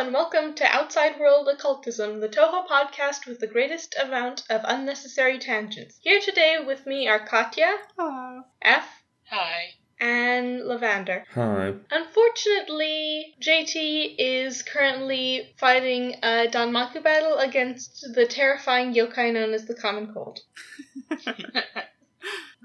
and welcome to Outside World Occultism, the Touhou podcast with the greatest amount of unnecessary tangents. Here today with me are Katya, Hello. F, Hi. and Lavander. Hi. Unfortunately, JT is currently fighting a Danmaku battle against the terrifying yokai known as the Common Cold.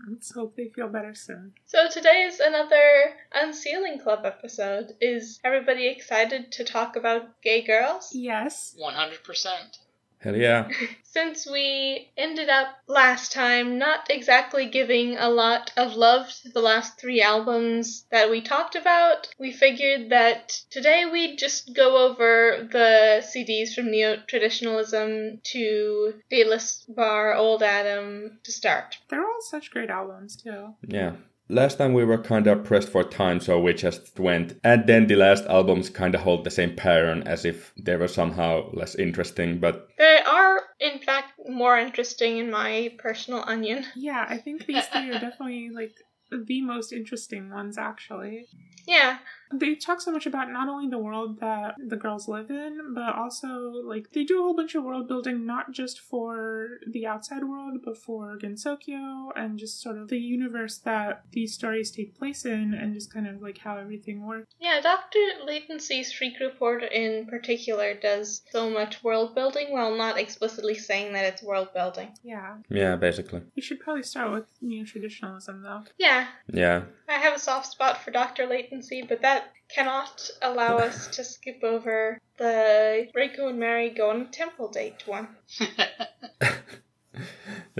Let's hope they feel better soon. So today is another Unsealing Club episode. Is everybody excited to talk about gay girls? Yes. 100%. Hell yeah. Since we ended up last time not exactly giving a lot of love to the last three albums that we talked about, we figured that today we'd just go over the CDs from Neo Traditionalism to Dateless Bar, Old Adam to start. They're all such great albums, too. Yeah. Last time we were kind of pressed for time, so we just went. And then the last albums kind of hold the same pattern as if they were somehow less interesting, but They are, in fact, more interesting in my personal onion. Yeah, I think these three are definitely like the most interesting ones, actually. Yeah, They talk so much about not only the world that the girls live in, but also like they do a whole bunch of world building, not just for the outside world, but for Gensokyo and just sort of the universe that these stories take place in, and just kind of like how everything works. Yeah, Dr. Latency's Freak Report in particular does so much world building while not explicitly saying that it's world building. Yeah, yeah, basically. we should probably start with neo traditionalism though. Yeah, Yeah. I have a soft spot for Dr. Latency, but that cannot allow us to skip over the Renko and Mary go on a temple date one.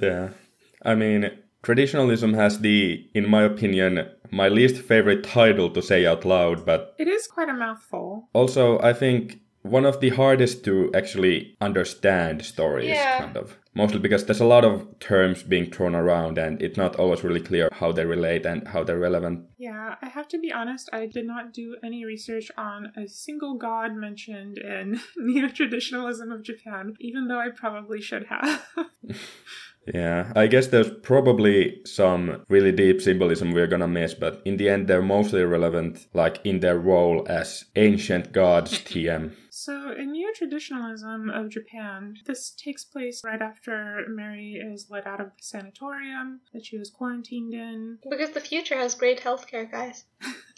Yeah. I mean, traditionalism has the, in my opinion, my least favorite title to say out loud, but It is quite a mouthful. also I think one of the hardest to actually understand stories, Yeah. kind of. Mostly because there's a lot of terms being thrown around and it's not always really clear how they relate and how they're relevant. Yeah, I have to be honest, I did not do any research on a single god mentioned in neo traditionalism of Japan, even though I probably should have. Yeah, I guess there's probably some really deep symbolism we're gonna miss, but in the end, they're mostly relevant, like in their role as ancient gods TM. so, in neo traditionalism of Japan, this takes place right after Mary is let out of the sanatorium that she was quarantined in. Because the future has great healthcare, guys.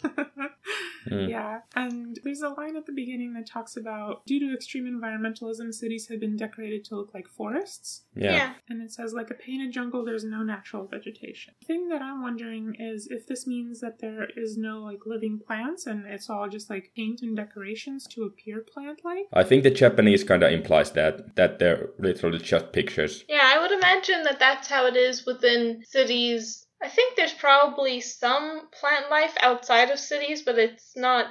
Mm. Yeah, and there's a line at the beginning that talks about due to extreme environmentalism, cities have been decorated to look like forests. Yeah. And it says, like a painted jungle, there's no natural vegetation. The thing that I'm wondering is if this means that there is no like living plants and it's all just like paint and decorations to appear plant like. I think the Japanese kind of implies that, that they're literally just pictures. Yeah, I would imagine that that's how it is within cities. I think there's probably some plant life outside of cities, but it's not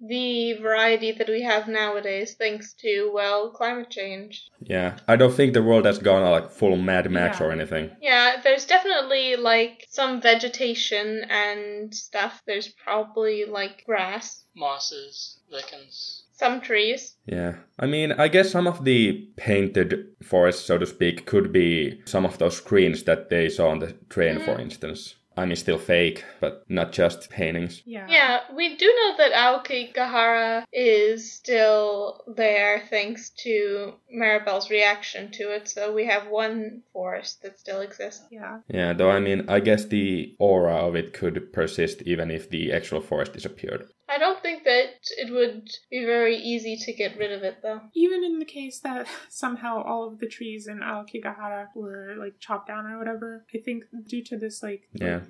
the variety that we have nowadays thanks to, well, climate change. Yeah, I don't think the world has gone like full Mad Max Yeah. or anything. Yeah, there's definitely like some vegetation and stuff. There's probably like grass, Mosses, lichens. Some trees. Yeah, I mean, I guess some of the painted forests, so to speak, could be some of those screens that they saw on the train, for mm-hmm. instance. I mean, still fake, but not just paintings. Yeah. Yeah, we do know that Aokigahara is still there thanks to Maribel's reaction to it, so we have one forest that still exists. Yeah. Yeah, though I mean, I guess the aura of it could persist even if the actual forest disappeared. I don't think that it would be very easy to get rid of it though. Even in the case that somehow all of the trees in Aokigahara were like chopped down or whatever, I think due to this like Yeah.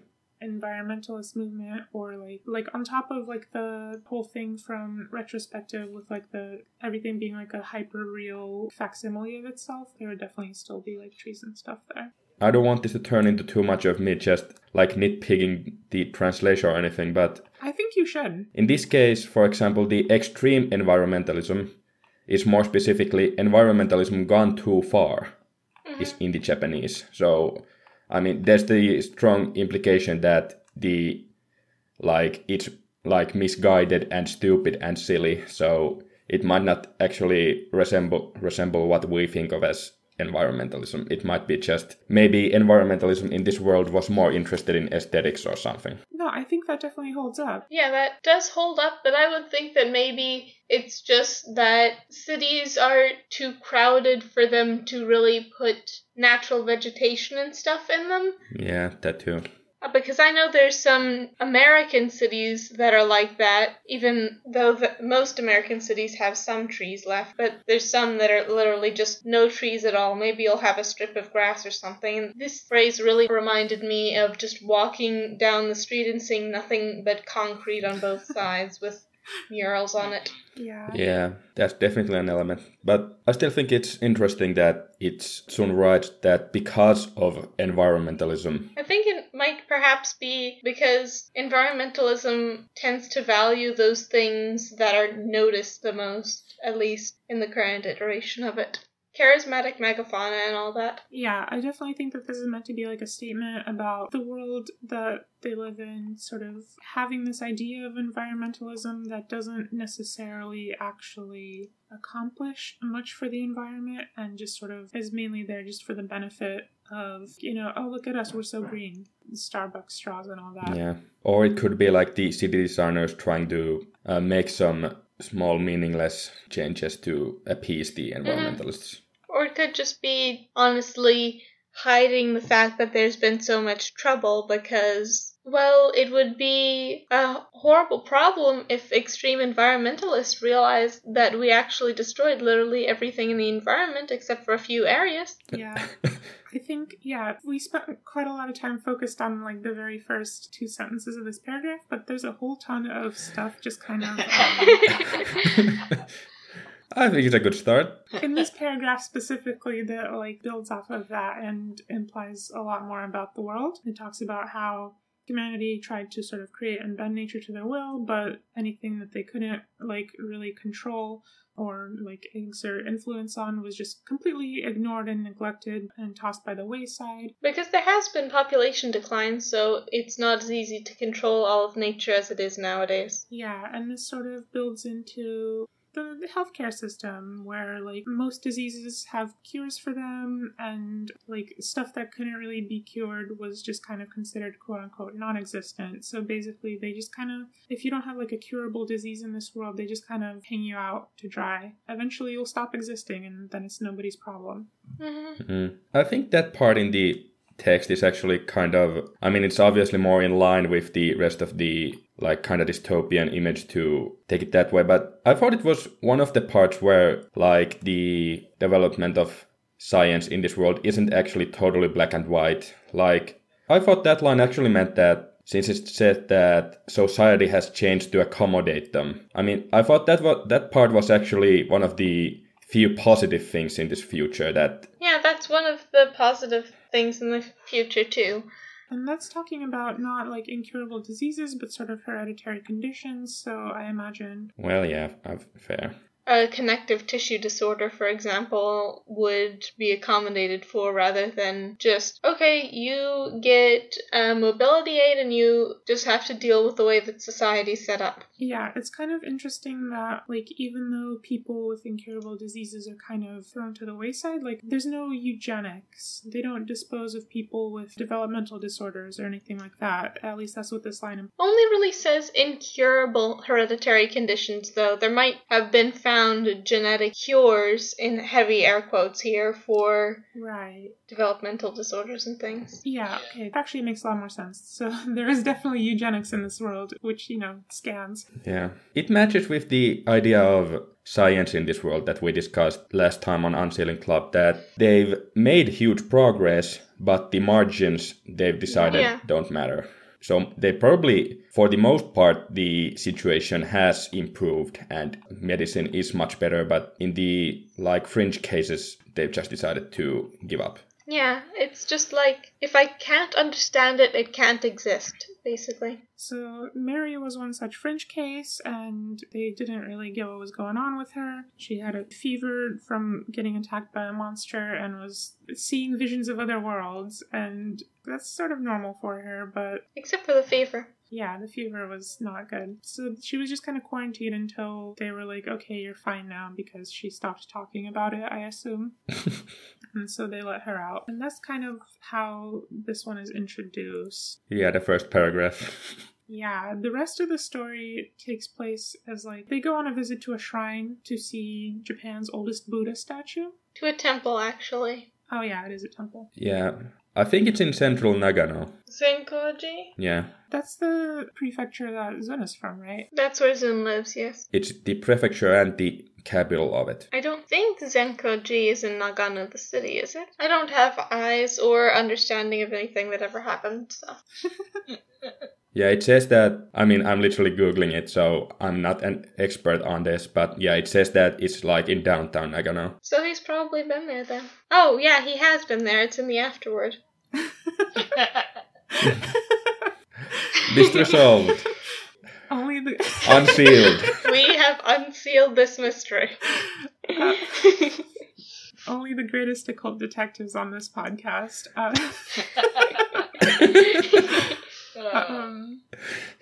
environmentalist movement or like like on top of like the whole thing from retrospective with like the everything being like a hyper real facsimile of itself there would definitely still be like trees and stuff there I don't want this to turn into too much of me just like nitpicking the translation or anything, but i think you should in this case, for example, the extreme environmentalism is more specifically environmentalism gone too far mm-hmm. is in the Japanese. So, I mean, there's the strong implication that the like it's like misguided and stupid and silly. So it might not actually resemble resemble what we think of as environmentalism. It might be just maybe environmentalism in this world was more interested in aesthetics or something. No, I think that definitely holds up. Yeah, that does hold up, but I would think that maybe it's just that cities are too crowded for them to really put natural vegetation and stuff in them. Yeah, that too. Uh, Because I know there's some American cities that are like that, even though the, most American cities have some trees left, but there's some that are literally just no trees at all. Maybe you'll have a strip of grass or something. And this phrase really reminded me of just walking down the street and seeing nothing but concrete on both sides with murals on it. Yeah. Yeah, that's definitely an element. But I still think it's interesting that it's soon right that because of environmentalism, I think it might perhaps be because environmentalism tends to value those things that are noticed the most, at least in the current iteration of it. Charismatic megafauna and all that. Yeah, I definitely think that this is meant to be like a statement about the world that they live in, sort of having this idea of environmentalism that doesn't necessarily actually accomplish much for the environment and just sort of is mainly there just for the benefit of, you know, oh, look at us, we're so green. Starbucks straws and all that. yeah. Or it could be like the city designers trying to uh, make some small meaningless changes to appease the environmentalists. Or it could just be honestly hiding the fact that there's been so much trouble because, well, it would be a horrible problem if extreme environmentalists realized that we actually destroyed literally everything in the environment except for a few areas. Yeah. I think, yeah, we spent quite a lot of time focused on like the very first two sentences of this paragraph, but there's a whole ton of stuff just kind of um, I think it's a good start. in this paragraph specifically that like builds off of that and implies a lot more about the world. It talks about how humanity tried to sort of create and bend nature to their will, but anything that they couldn't like really control or like exert influence on was just completely ignored and neglected and tossed by the wayside. Because there has been population decline, so it's not as easy to control all of nature as it is nowadays. Yeah, and this sort of builds into the, the healthcare system where like most diseases have cures for them and like stuff that couldn't really be cured was just kind of considered quote unquote non-existent. So basically they just kind of if you don't have like a curable disease in this world they just kind of hang you out to dry. Eventually you'll stop existing and then it's nobody's problem. Hmm Mm. I think that part in the text is actually kind of I mean it's obviously more in line with the rest of the like kind of dystopian image to take it that way but I thought it was one of the parts where like the development of science in this world isn't actually totally black and white like I thought that line actually meant that since it said that society has changed to accommodate them. I mean, I thought that wa- that part was actually one of the few positive things in this future that Yeah, that's one of the positive things in the future, too. And that's talking about not like incurable diseases but sort of hereditary conditions so i imagine well yeah, fair. A connective tissue disorder, for example, would be accommodated for rather than just, okay, you get a mobility aid and you just have to deal with the way that society's set up. Yeah, it's kind of interesting that, like, even though people with incurable diseases are kind of thrown to the wayside, like, there's no eugenics. They don't dispose of people with developmental disorders or anything like that. At least that's what this line. Only really says incurable hereditary conditions, though. There might have been found genetic cures, in heavy air quotes here, for Right. developmental disorders and things. Yeah, okay. It actually makes a lot more sense. So there is definitely eugenics in this world, which, you know, scans. Yeah. It matches with the idea of science in this world that we discussed last time on Unsealing Club that they've made huge progress, but the margins they've decided Yeah. don't matter. So they probably, for the most part, the situation has improved and medicine is much better, but in the like fringe cases, they've just decided to give up. Yeah, it's just like, if I can't understand it, it can't exist, basically. So Mary was one such fringe case, and they didn't really get what was going on with her. She had a fever from getting attacked by a monster and was seeing visions of other worlds, and that's sort of normal for her, but Except for the fever. Yeah, the fever was not good. So she was just kind of quarantined until they were like, okay, you're fine now because she stopped talking about it, I assume. and so they let her out. And that's kind of how this one is introduced. Yeah, the first paragraph. Yeah, the rest of the story takes place as like they go on a visit to a shrine to see Japan's oldest Buddha statue. To a temple, actually. Oh, yeah, it is a temple. yeah, I think it's in central Nagano. Zenkoji? Yeah, That's the prefecture that Zun is from, right? That's where Zun lives, yes. it's the prefecture and the capital of it. I don't think Zenkoji is in Nagano, the city, is it? I don't have eyes or understanding of anything that ever happened, so. Yeah, it says that. I mean, I'm literally googling it, so I'm not an expert on this, but yeah, it says that it's like in downtown Nagano. So he's probably been there then. Oh, yeah, he has been there. It's in the afterword. Mystery solved, Only the unsealed. We have unsealed this mystery. only the greatest occult detectives on this podcast. Uh, um,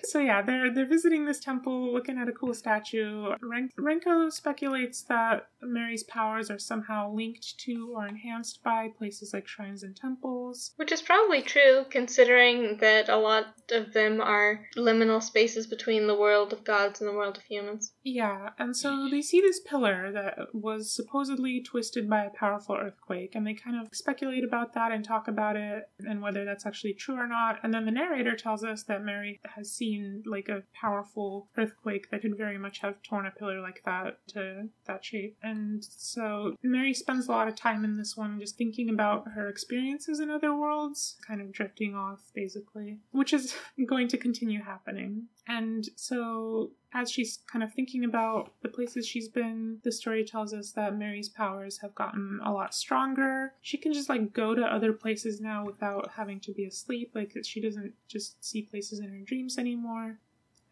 so yeah, they're they're visiting this temple, looking at a cool statue. Ren- Renko speculates that Mary's powers are somehow linked to or enhanced by places like shrines and temples. Which is probably true, considering that a lot of them are liminal spaces between the world of gods and the world of humans. Yeah, and so they see this pillar that was supposedly twisted by a powerful earthquake, and they kind of speculate about that and talk about it and whether that's actually true or not. And then the narrator tells us that Mary has seen like a powerful earthquake that could very much have torn a pillar like that to that shape. And so Mary spends a lot of time in this one just thinking about her experiences in other worlds, kind of drifting off basically, which is going to continue happening. And so as she's kind of thinking about the places she's been, the story tells us that Mary's powers have gotten a lot stronger. She can just like go to other places now without having to be asleep. Like she doesn't just see places in her dreams anymore.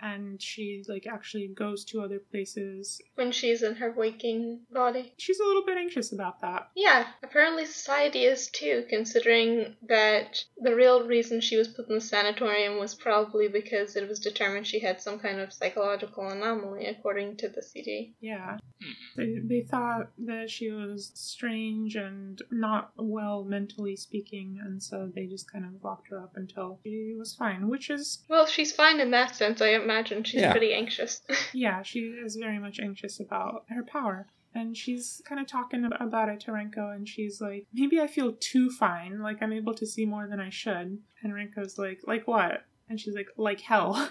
And she like actually goes to other places. When she's in her waking body. She's a little bit anxious about that. Yeah, apparently society is too, considering that the real reason she was put in the sanatorium was probably because it was determined she had some kind of psychological anomaly, according to the CD. Yeah. Hmm. They, they thought that she was strange and not well mentally speaking, and so they just kind of locked her up until she was fine, which is Well, she's fine in that sense. I imagine she's Yeah. pretty anxious. yeah, she is very much anxious about her power. And she's kind of talking about it to Renko, and she's like, maybe I feel too fine, like I'm able to see more than I should. And Renko's like, like what? And she's like, like hell,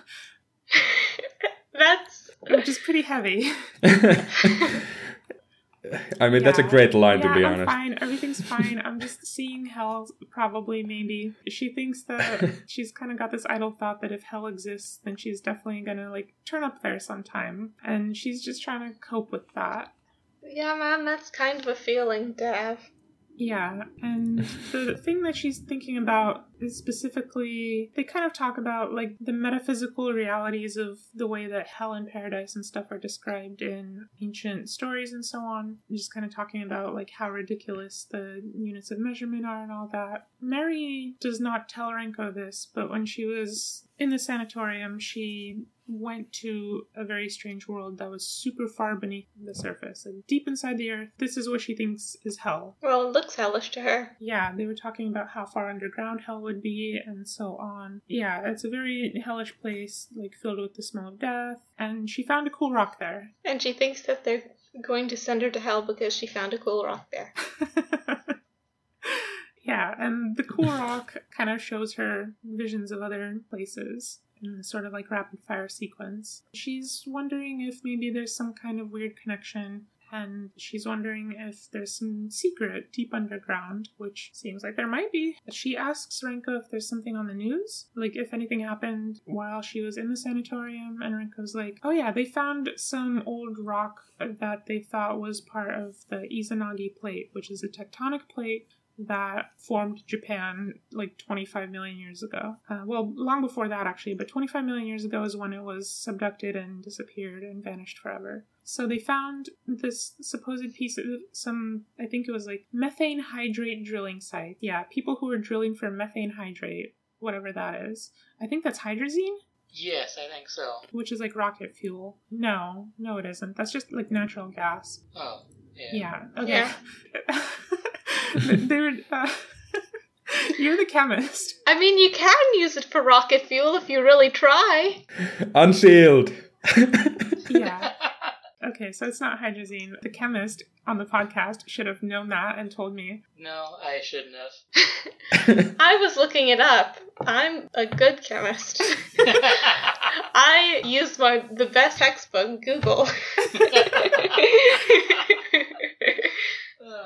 That's which is pretty heavy. I mean, that's a great line yeah, to be I'm honest. fine. Everything's fine. I'm just seeing hell, probably, maybe. She thinks that she's kind of got this idle thought that if hell exists, then she's definitely gonna, like, turn up there sometime. And she's just trying to cope with that. yeah, man. That's kind of a feeling to have. Yeah, and the thing that she's thinking about is specifically, they kind of talk about like the metaphysical realities of the way that hell and paradise and stuff are described in ancient stories and so on. Just kind of talking about like how ridiculous the units of measurement are and all that. Mary does not tell Renko this, but when she was in the sanatorium, she went to a very strange world that was super far beneath the surface, like deep inside the earth. This is what she thinks is hell. Well, it looks hellish to her. Yeah, they were talking about how far underground hell would be and so on. Yeah, it's a very hellish place, like filled with the smell of death. And she found a cool rock there. And she thinks that they're going to send her to hell because she found a cool rock there. yeah, and the cool rock kind of shows her visions of other places in a sort of like rapid fire sequence. She's wondering if maybe there's some kind of weird connection. And she's wondering if there's some secret deep underground, which seems like there might be. She asks Renko if there's something on the news, like if anything happened while she was in the sanatorium. And Renko's like, oh yeah, they found some old rock that they thought was part of the Izanagi plate, which is a tectonic plate that formed Japan like 25 million years ago. Uh, well, long before that, actually, but 25 million years ago is when it was subducted and disappeared and vanished forever. So they found this supposed piece of some, I think it was like methane hydrate drilling site. Yeah, people who were drilling for methane hydrate, whatever that is. I think that's hydrazine. Yes, I think so. which is like rocket fuel. No, no, it isn't. That's just like natural gas. Oh, yeah. Yeah. Okay. they were. Uh, you're the chemist. I mean, you can use it for rocket fuel if you really try. Unsealed. Yeah. Okay, so it's not hydrazine. The chemist on the podcast should have known that and told me. No, I shouldn't have. I was looking it up. I'm a good chemist. I used my the best textbook, Google.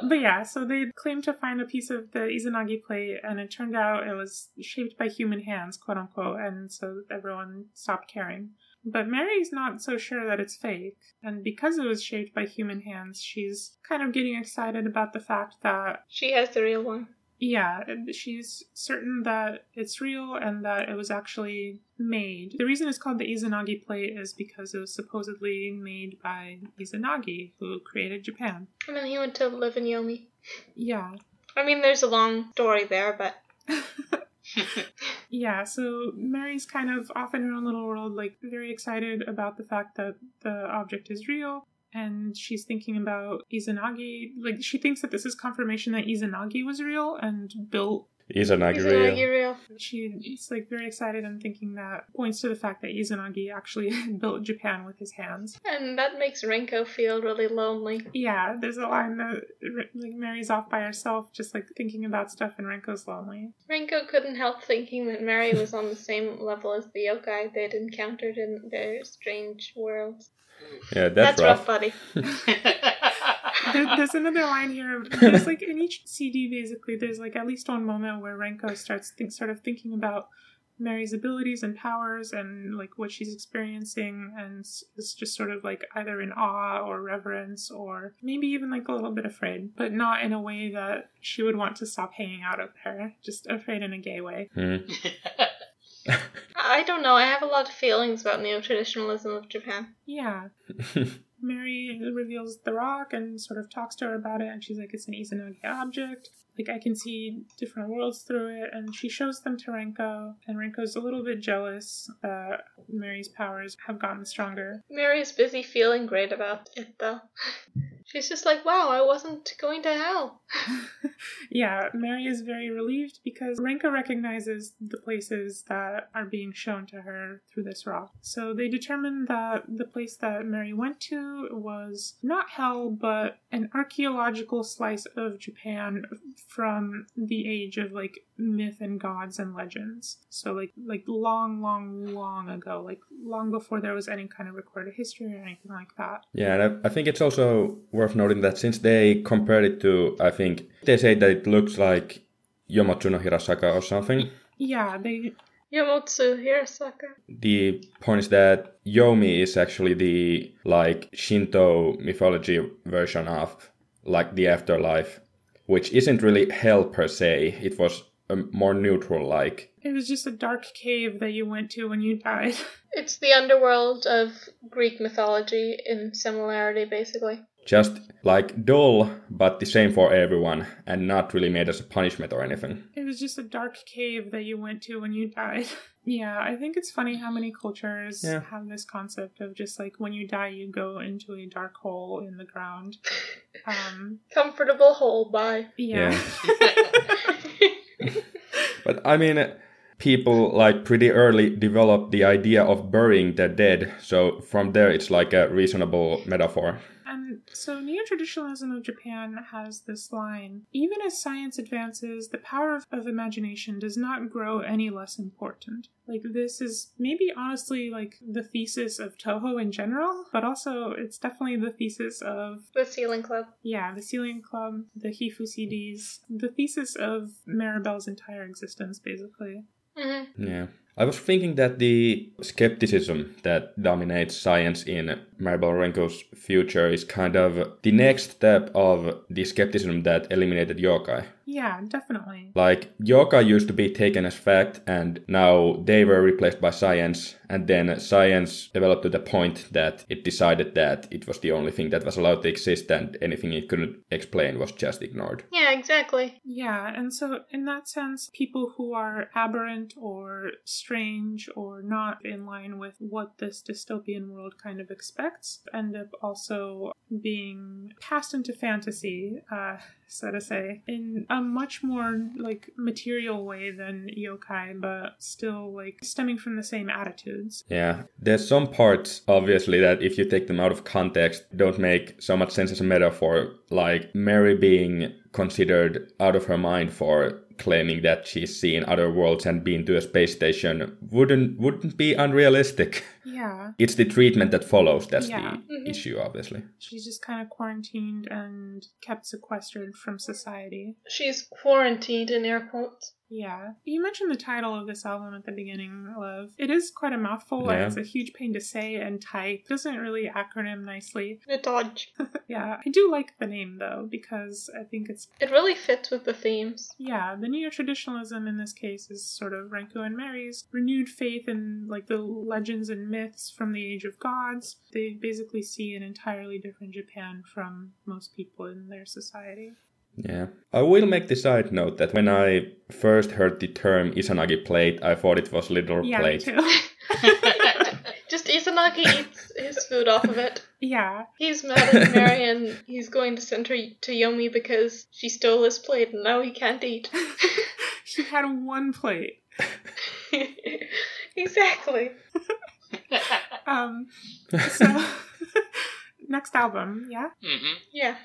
But yeah, so they claimed to find a piece of the Izanagi plate, and it turned out it was shaped by human hands, quote unquote, and so everyone stopped caring. But Mary's not so sure that it's fake, and because it was shaped by human hands, she's kind of getting excited about the fact that, she has the real one. Yeah, she's certain that it's real and that it was actually made. The reason it's called the Izanagi plate is because it was supposedly made by Izanagi, who created Japan. And then he went to live in Yomi. Yeah, I mean, there's a long story there, but Yeah, so Mary's kind of off in her own little world, like very excited about the fact that the object is real. And she's thinking about Izanagi. Like, she thinks that this is confirmation that Izanagi was real and built. Izanagi Izanagi real. real. She's like very excited and thinking that points to the fact that Izanagi actually built Japan with his hands. And that makes Renko feel really lonely. Yeah, there's a line that like Mary's off by herself, just like thinking about stuff, and Renko's lonely. Renko couldn't help thinking that Mary was on the same level as the yokai they'd encountered in their strange worlds. Yeah, that's, That's, rough. rough, buddy. there, there's another line here. There's like in each CD, basically, there's like at least one moment where Renko starts think, sort of thinking about Mary's abilities and powers and like what she's experiencing, and s- is just sort of like either in awe or reverence or maybe even like a little bit afraid, but not in a way that she would want to stop hanging out with her. Just afraid in a gay way. Hmm. I don't know. I have a lot of feelings about neo traditionalism of Japan. Yeah. Mary reveals the rock and sort of talks to her about it, and she's like, it's an Izanagi object. Like, I can see different worlds through it, and she shows them to Renko, and Renko's a little bit jealous that Mary's powers have gotten stronger. Mary's busy feeling great about it, though. She's just like, wow, I wasn't going to hell. yeah, Mary is very relieved because Renko recognizes the places that are being shown to her through this rock. So they determined that the place that Mary went to was not hell, but an archaeological slice of Japan from the age of like myth and gods and legends. So like like long, long, long ago, like long before there was any kind of recorded history or anything like that. Yeah, and I, I think it's also worth noting that since they compared it to, I think they say that it looks like Yomotsu no Hirasaka or something. Yeah, they Yomotsu Hirasaka. The point is that Yomi is actually the like Shinto mythology version of like the afterlife, which isn't really hell per se. It was a more neutral like. it was just a dark cave that you went to when you died. It's the underworld of Greek mythology in similarity, basically. Just like dull, but the same for everyone, and not really made as a punishment or anything. It was just a dark cave that you went to when you died. yeah, I think it's funny how many cultures Yeah. have this concept of just like when you die, you go into a dark hole in the ground. Um, Comfortable hole, bye. yeah. But I mean, people like pretty early developed the idea of burying their dead, so from there it's like a reasonable metaphor. And so, neo traditionalism of Japan has this line Even as science advances, the power of, of imagination does not grow any less important. Like, this is maybe honestly like the thesis of Touhou in general, but also it's definitely the thesis of, the Sealing Club. yeah, the Sealing Club, the Hifu CDs, the thesis of Maribel's entire existence, basically. hmm Yeah. I was thinking that the skepticism that dominates science in Maribel Renko's future is kind of the next step of the skepticism that eliminated yokai. Yeah, definitely. Like, yoga used to be taken as fact, and now they were replaced by science, and then science developed to the point that it decided that it was the only thing that was allowed to exist, and anything it couldn't explain was just ignored. Yeah, exactly. Yeah, and so in that sense, people who are aberrant or strange or not in line with what this dystopian world kind of expects end up also being cast into fantasy, uh, so to say, in a much more like material way than yokai, but still like stemming from the same attitudes. Yeah, there's some parts obviously that if you take them out of context don't make so much sense as a metaphor, like Mary being considered out of her mind for claiming that she's seen other worlds and been to a space station wouldn't wouldn't be unrealistic. Yeah. It's the treatment that follows that's Yeah. the Mhm. issue, obviously. She's just kind of quarantined and kept sequestered from society. She's quarantined in air quotes. Yeah. You mentioned the title of this album at the beginning, Love. It is quite a mouthful Yeah. and it's a huge pain to say and type. Doesn't really acronym nicely. The dodge. Yeah. I do like the name though, because I think it's It really fits with the themes. yeah, the neo traditionalism in this case is sort of Renko and Mary's renewed faith in like the legends and myths from the age of gods. They basically see an entirely different Japan from most people in their society. Yeah. I will make the side note that when I first heard the term Izanagi plate, I thought it was literal Yeah, plate. too. Just Izanagi eats his food off of it. yeah. He's mad at Marion. he's going to send her to Yomi because she stole his plate and now he can't eat. she had one plate. exactly. Um, so next album, yeah. hmm Yeah.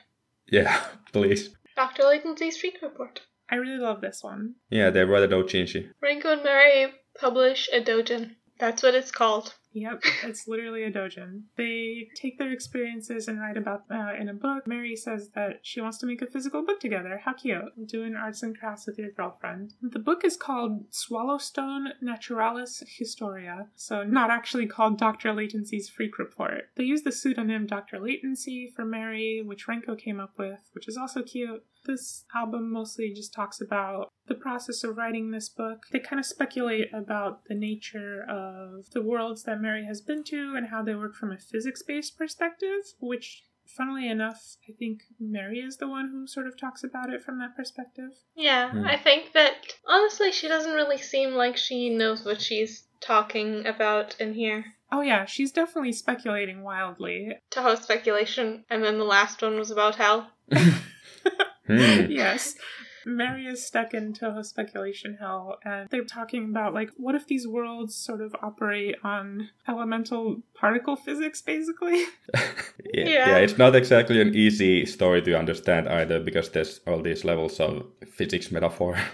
Yeah, please. Dr. Latency's Freak Report. I really love this one. Yeah, they write a doujinshi. Renko and Mary publish a dojin. That's what it's called. Yep, it's literally a dojin. They take their experiences and write about uh, in a book. Mary says that she wants to make a physical book together. How cute! Doing arts and crafts with your girlfriend. The book is called Swallowstone Naturalis Historia, so not actually called Dr. Latency's Freak Report. They use the pseudonym Dr. Latency for Mary, which Renko came up with, which is also cute. This album mostly just talks about the process of writing this book. They kind of speculate about the nature of the worlds that Mary has been to and how they work from a physics based perspective, which, funnily enough, I think Mary is the one who sort of talks about it from that perspective. Yeah, Hmm. I think that honestly, she doesn't really seem like she knows what she's talking about in here. Oh, yeah, she's definitely speculating wildly. Touhou speculation, and then the last one was about hell. Hmm. yes. Mary is stuck into Touhou speculation hell, and they're talking about, like, what if these worlds sort of operate on elemental particle physics, basically? yeah, Yeah. yeah, it's not exactly an easy story to understand either because there's all these levels of physics metaphor.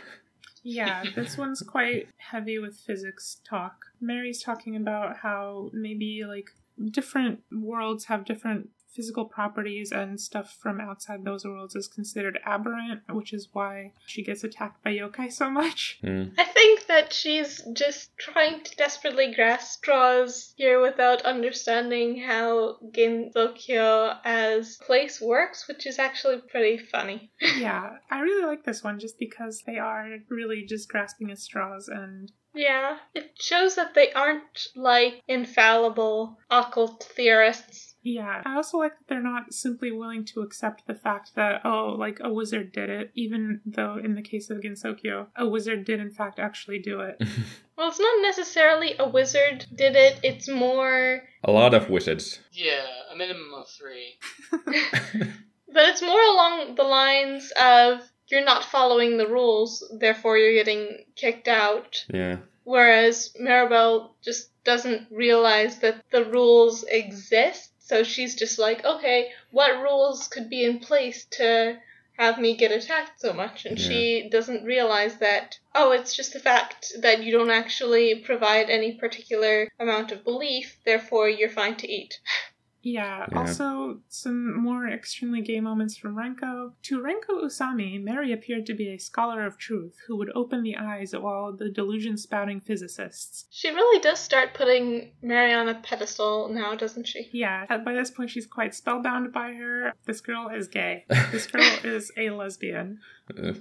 Yeah, this one's quite heavy with physics talk. Mary's talking about how maybe like different worlds have different physical properties and stuff from outside those worlds is considered aberrant, which is why she gets attacked by yokai so much. Hmm. I think that she's just trying to desperately grasp straws here without understanding how Gensokyo as place works, which is actually pretty funny. yeah, I really like this one just because they are really just grasping at straws and Yeah, it shows that they aren't like infallible occult theorists. Yeah, I also like that they're not simply willing to accept the fact that, oh, like a wizard did it, even though in the case of Gensokyo, a wizard did in fact actually do it. Well, it's not necessarily a wizard did it, it's more. A lot of wizards. Yeah, a minimum of three. But it's more along the lines of you're not following the rules, therefore you're getting kicked out. Yeah. Whereas Maribel just doesn't realize that the rules exist, so she's just like, okay, what rules could be in place to have me get attacked so much? And she doesn't realize that, oh, it's just the fact that you don't actually provide any particular amount of belief, therefore you're fine to eat. Yeah, Yeah. also some more extremely gay moments from Renko. To Renko Usami, Mary appeared to be a scholar of truth who would open the eyes of all the delusion spouting physicists. She really does start putting Mary on a pedestal now, doesn't she? Yeah, by this point, she's quite spellbound by her. This girl is gay. This girl is a lesbian.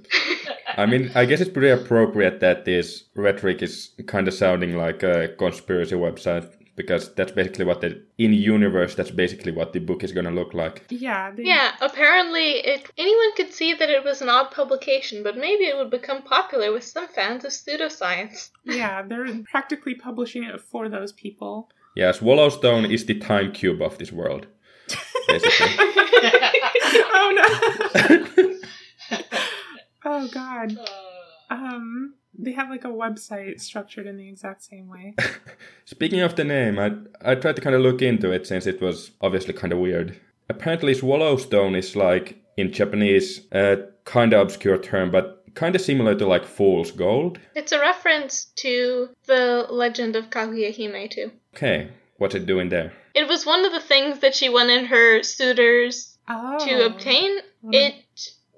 I mean, I guess it's pretty appropriate that this rhetoric is kind of sounding like a conspiracy website because that's basically what the in universe. That's basically what the book is gonna look like. Yeah, they, Yeah, apparently it anyone could see that it was an odd publication, but maybe it would become popular with some fans of pseudoscience. yeah, they're practically publishing it for those people. Yes, Wallowstone is the time cube of this world, basically. oh no! oh god. Uh, Um, they have like a website structured in the exact same way. Speaking of the name, I I tried to kind of look into it since it was obviously kind of weird. Apparently, Swallowstone is like in Japanese a kind of obscure term, but kind of similar to like fool's gold. It's a reference to the legend of Kaguya Hime too. Okay, what's it doing there? It was one of the things that she wanted her suitors Oh. to obtain. Mm. It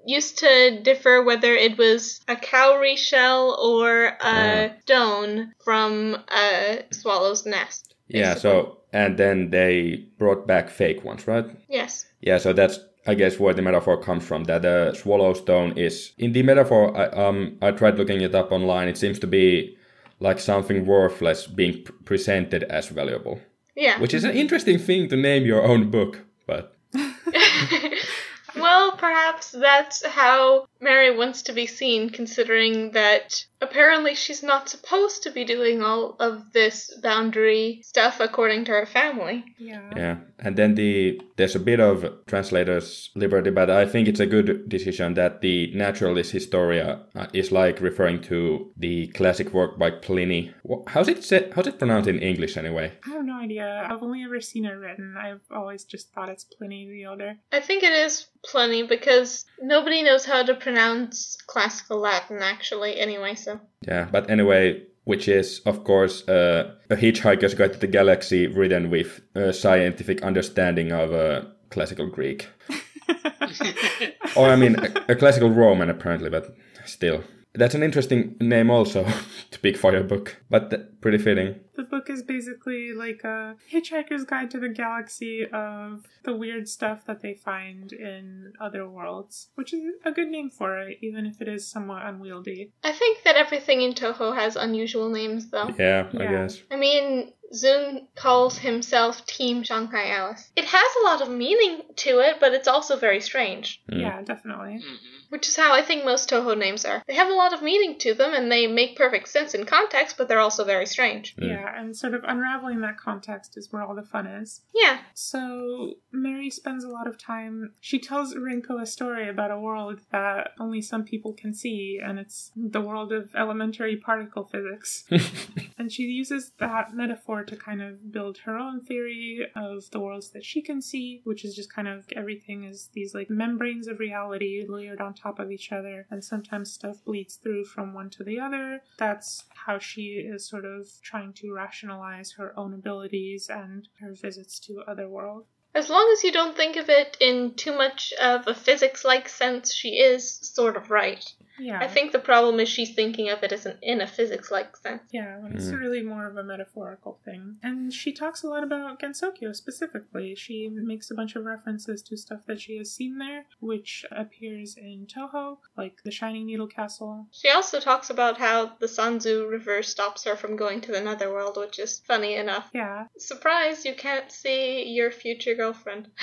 used to differ whether it was a cowrie shell or a stone from a swallow's nest. Yeah, so and then they brought back fake ones, right? Yes. Yeah, so that's I guess where the metaphor comes from. That the swallow stone is in the metaphor. I, um, I tried looking it up online. It seems to be like something worthless being pr- presented as valuable, Yeah. which is an interesting thing to name your own book. But well, perhaps that's how Mary wants to be seen, considering that apparently she's not supposed to be doing all of this boundary stuff according to her family. Yeah. yeah, and then the there's a bit of translator's liberty, but I think it's a good decision that the Naturalis Historia uh, is like referring to the classic work by Pliny. Wha- How's it said? How's it pronounced in English anyway? I have no idea. I've only ever seen it written. I've always just thought it's Pliny the Elder. I think it is plenty because nobody knows how to pronounce classical Latin actually anyway, so. Yeah, but anyway, which is of course uh, a Hitchhiker's Guide to the Galaxy written with a scientific understanding of uh, classical Greek, or I mean a, a classical Roman apparently, but still. That's an interesting name also to pick for your book, but th- pretty fitting. The book is basically like a Hitchhiker's Guide to the Galaxy of the weird stuff that they find in other worlds, which is a good name for it, even if it is somewhat unwieldy. I think that everything in Touhou has unusual names though. Yeah, I guess. I mean, Zun calls himself Team Shanghai Alice. It has a lot of meaning to it, but it's also very strange. Mm. Yeah, definitely. mhm. Which is how I think most Touhou names are. They have a lot of meaning to them and they make perfect sense in context, but they're also very strange. Mm. Yeah, and sort of unraveling that context is where all the fun is. Yeah. So Mary spends a lot of time. She tells Renko a story about a world that only some people can see, and it's the world of elementary particle physics. and she uses that metaphor to kind of build her own theory of the worlds that she can see, which is just kind of everything is these like membranes of reality layered on top of each other, and sometimes stuff bleeds through from one to the other. That's how she is sort of trying to rationalize her own abilities and her visits to other worlds. As long as you don't think of it in too much of a physics like sense, she is sort of right. Yeah. I think the problem is she's thinking of it as an, in a physics like sense. Yeah, when it's Mm. really more of a metaphorical thing. And she talks a lot about Gensokyo specifically. She makes a bunch of references to stuff that she has seen there, which appears in Touhou, like the Shining Needle Castle. She also talks about how the Sanzu River stops her from going to the Netherworld, which is funny enough. Yeah. Surprise, you can't see your future girlfriend.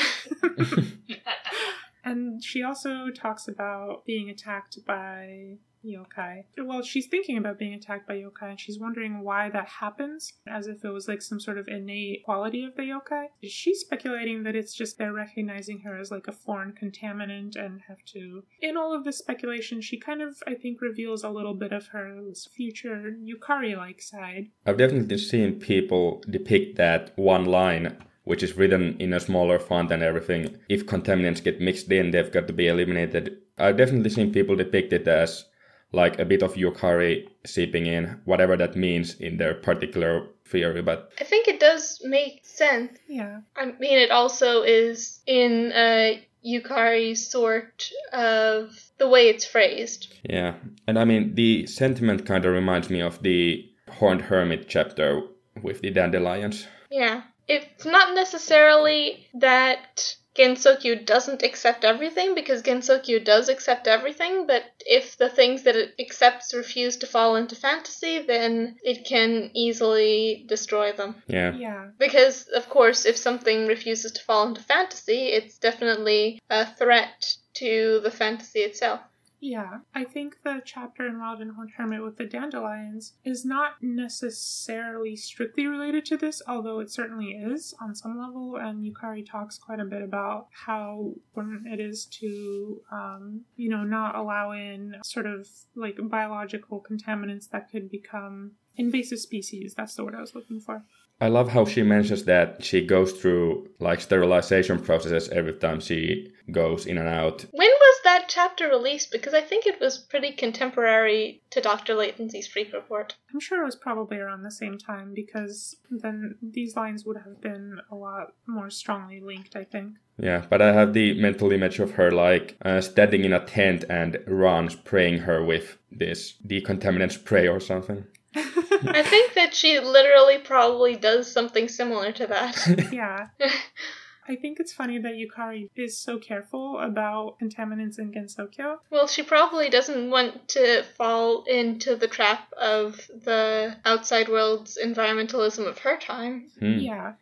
And she also talks about being attacked by yokai. Well, she's thinking about being attacked by yokai and she's wondering why that happens, as if it was like some sort of innate quality of the yokai. She's speculating that it's just they're recognizing her as like a foreign contaminant and have to. In all of this speculation, she kind of, I think, reveals a little bit of her future Yukari like side. I've definitely seen people depict that one line, which is written in a smaller font and everything. If contaminants get mixed in, they've got to be eliminated. I've definitely seen people depict it as like a bit of yukari seeping in, whatever that means in their particular theory, but I think it does make sense. Yeah. I mean, it also is in a Yukari sort of the way it's phrased. yeah. And I mean, the sentiment kind of reminds me of the Horned Hermit chapter with the dandelions. Yeah. It's not necessarily that Gensokyo doesn't accept everything, because Gensokyo does accept everything, but if the things that it accepts refuse to fall into fantasy, then it can easily destroy them. Yeah. Yeah. Because, of course, if something refuses to fall into fantasy, it's definitely a threat to the fantasy itself. Yeah, I think the chapter in Wild and Horned Hermit with the dandelions is not necessarily strictly related to this, although it certainly is on some level. And Yukari talks quite a bit about how important it is to, um, you know, not allow in sort of like biological contaminants that could become invasive species. That's the word I was looking for. I love how she mentions that she goes through like sterilization processes every time she goes in and out. When was that chapter released? Because I think it was pretty contemporary to Dr. Latency's Freak Report. I'm sure it was probably around the same time because then these lines would have been a lot more strongly linked, I think. Yeah, but I have the mental image of her like uh, standing in a tent and Ran spraying her with this decontaminant spray or something. I think that she literally probably does something similar to that. yeah. I think it's funny that Yukari is so careful about contaminants in Gensokyo. well, she probably doesn't want to fall into the trap of the outside world's environmentalism of her time. Hmm. Yeah.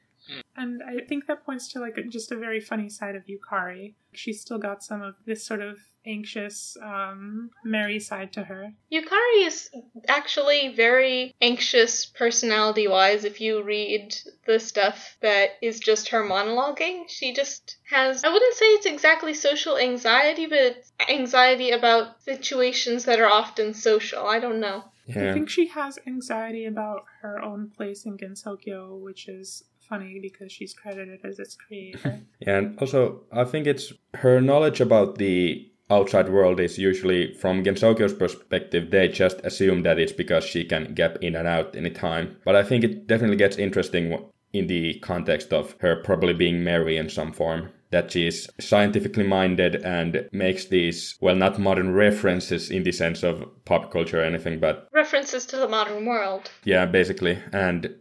And I think that points to like just a very funny side of Yukari. She's still got some of this sort of anxious, um, Mary side to her. Yukari is actually very anxious personality wise if you read the stuff that is just her monologuing. She just has, I wouldn't say it's exactly social anxiety, but it's anxiety about situations that are often social. I don't know. I think she has anxiety about her own place in Gensokyo, which is funny because she's credited as its creator. Yeah, and also I think it's her knowledge about the outside world is usually from Gensokyo's perspective, they just assume that it's because she can gap in and out anytime. But I think it definitely gets interesting in the context of her probably being Mary in some form. That she is scientifically minded and makes these, well, not modern references in the sense of pop culture or anything, but References to the modern world. yeah, basically. And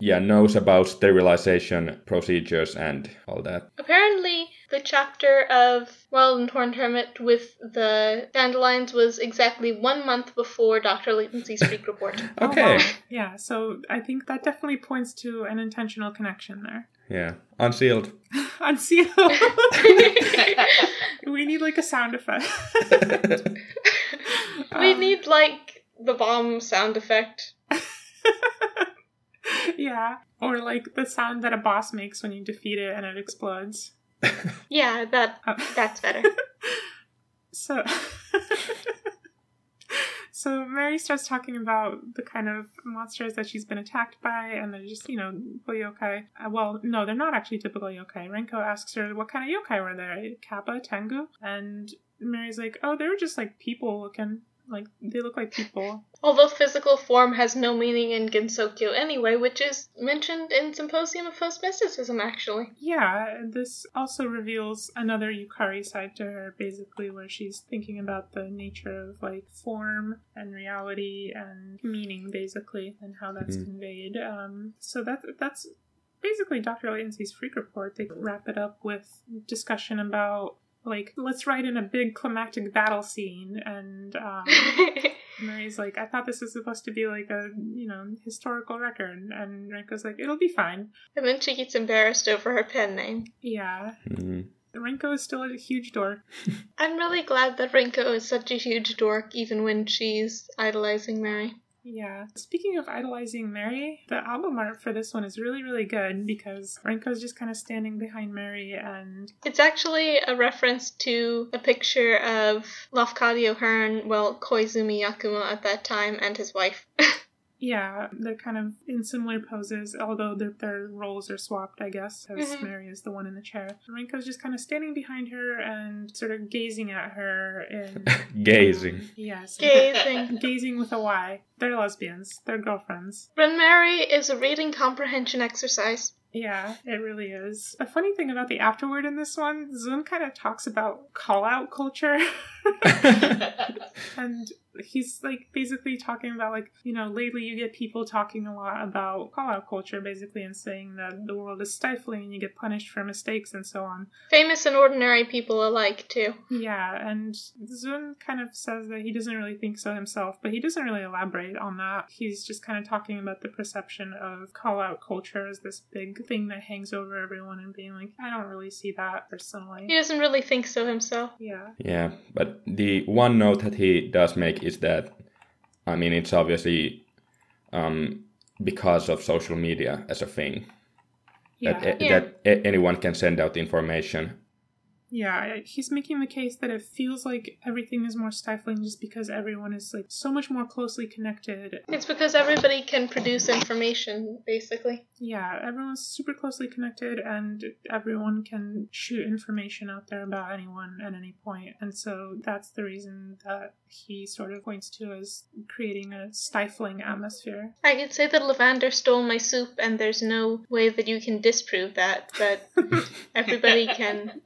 yeah, knows about sterilization procedures and all that. Apparently, the chapter of Wild and Horned Hermit with the dandelions was exactly one month before Dr. Latency's Freak Report. Oh, Okay. wow. Yeah, so I think that definitely points to an intentional connection there. Yeah. Unsealed. Unsealed. we need like a sound effect. we Um, need, like, the bomb sound effect. yeah, or like the sound that a boss makes when you defeat it and it explodes. Yeah, that Oh. that's better. So, so Mary starts talking about the kind of monsters that she's been attacked by, and they're just, you know, typical yokai. Uh, well, no, they're not actually typical yokai. Renko asks her, "What kind of yokai were there? Kappa, Tengu?" And Mary's like, "Oh, they were just like people looking. Like they look like people." Although physical form has no meaning in Gensokyo anyway, which is mentioned in Symposium of Post-Mysticism, actually. Yeah, this also reveals another Yukari side to her, basically, where she's thinking about the nature of like form and reality and meaning, basically, and how that's Mhm. conveyed. Um, so that that's basically Dr. Latency's freak report. They wrap it up with discussion about like let's write in a big climactic battle scene and um, Mary's like, I thought this was supposed to be like a, you know, historical record. And Renko's like, it'll be fine. and then she gets embarrassed over her pen name. Yeah. Mhm. Renko is still a huge dork. I'm really glad that Renko is such a huge dork, even when she's idolizing Mary. Yeah. Speaking of idolizing Mary, the album art for this one is really, really good because Renko's just kind of standing behind Mary and It's actually a reference to a picture of Lafcadio Hearn, well, Koizumi Yakumo at that time, and his wife. Yeah, they're kind of in similar poses, although their, their roles are swapped, I guess, as Mhm. Mary is the one in the chair. Renko's just kind of standing behind her and sort of gazing at her in. Gazing. Yes. Gazing. Gazing with a Y. They're lesbians. They're girlfriends. Ren Mary is a reading comprehension exercise. Yeah, it really is. A funny thing about the afterword in this one, Zun kind of talks about call out culture. and he's like basically talking about like you know lately you get people talking a lot about call out culture basically and saying that the world is stifling and you get punished for mistakes and so on Famous and ordinary people alike, too. yeah and zun kind of says that he doesn't really think so himself but he doesn't really elaborate on that he's just kind of talking about the perception of call out culture as this big thing that hangs over everyone and being like i don't really see that personally He doesn't really think so himself. yeah Yeah, but the one note that he does make is that, I mean, it's obviously um, because of social media as a thing yeah that, Yeah. that anyone can send out information. Yeah, he's making the case that it feels like everything is more stifling just because everyone is like so much more closely connected. It's because everybody can produce information, basically. Yeah, everyone's super closely connected and everyone can shoot information out there about anyone at any point. And so that's the reason that he sort of points to as creating a stifling atmosphere. I could say that Lavender stole my soup, and there's no way that you can disprove that, but everybody can.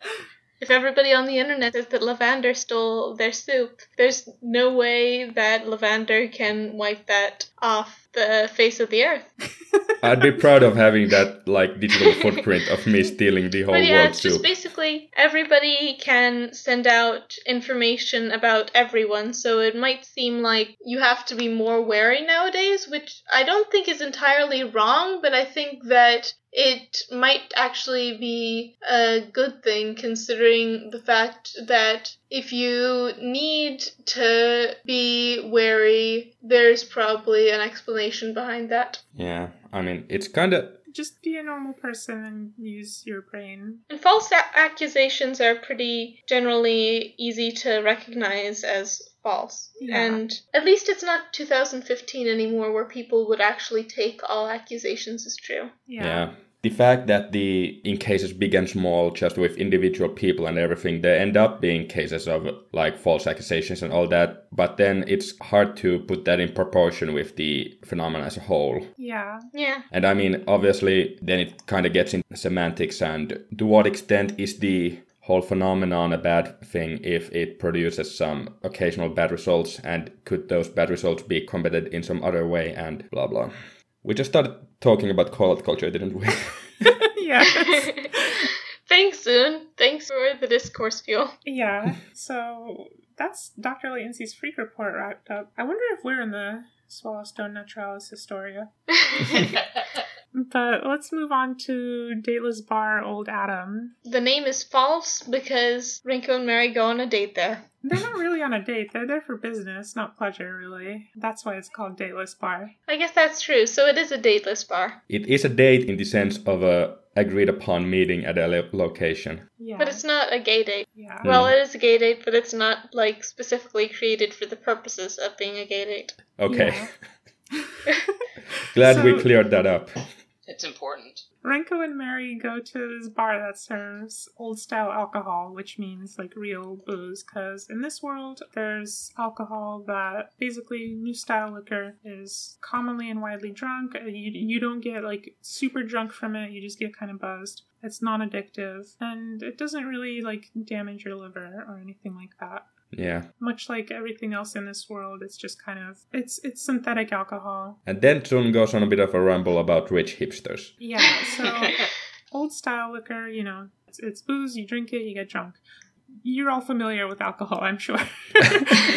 If everybody on the internet says that Lavender stole their soup, there's no way that Lavender can wipe that off the face of the earth. I'd be proud of having that like digital footprint of me stealing the whole But yeah, world it's just basically everybody can send out information about everyone, so it might seem like you have to be more wary nowadays, which I don't think is entirely wrong, but I think that it might actually be a good thing considering the fact that if you need to be wary, there's probably an explanation behind that. Yeah, I mean, it's kind of Just be a normal person and use your brain. And false a- accusations are pretty generally easy to recognize as false. Yeah. And at least it's not 2015 anymore where people would actually take all accusations as true. Yeah. The fact that the in cases big and small, just with individual people and everything, they end up being cases of like false accusations and all that. But then it's hard to put that in proportion with the phenomenon as a whole. Yeah. Yeah. And I mean, obviously, then it kind of gets into semantics and to what extent is the whole phenomenon a bad thing if it produces some occasional bad results and could those bad results be combated in some other way and blah blah. We just started talking about call-out culture, didn't we? yeah. Thanks, Zun. Thanks for the discourse fuel. Yeah. So that's Dr. Latency's freak report wrapped up. I wonder if we're in the Swallowstone Naturalis Historia. But let's move on to Dateless Bar Old Adam. the name is false because Renko and Mary go on a date there. They're not really on a date. They're there for business, not pleasure, really. That's why it's called Dateless Bar. I guess that's true. So it is a dateless bar. It is a date in the sense of a agreed upon meeting at a lo- location. Yeah. But it's not a gay date. yeah. Well, it is a gay date, but it's not like specifically created for the purposes of being a gay date. Okay. Glad we cleared that up. It's important. Renko and Mary go to this bar that serves old style alcohol, which means like real booze. Because in this world, there's alcohol that basically new style liquor is commonly and widely drunk. Uh, You, you don't get like super drunk from it, you just get kind of buzzed. It's non addictive and it doesn't really like damage your liver or anything like that. Yeah. Much like everything else in this world, it's just kind of it's it's synthetic alcohol. And then Zun goes on a bit of a ramble about rich hipsters. Yeah, so old style liquor, you know, it's, it's booze, you drink it, you get drunk. You're all familiar with alcohol, I'm sure. Um,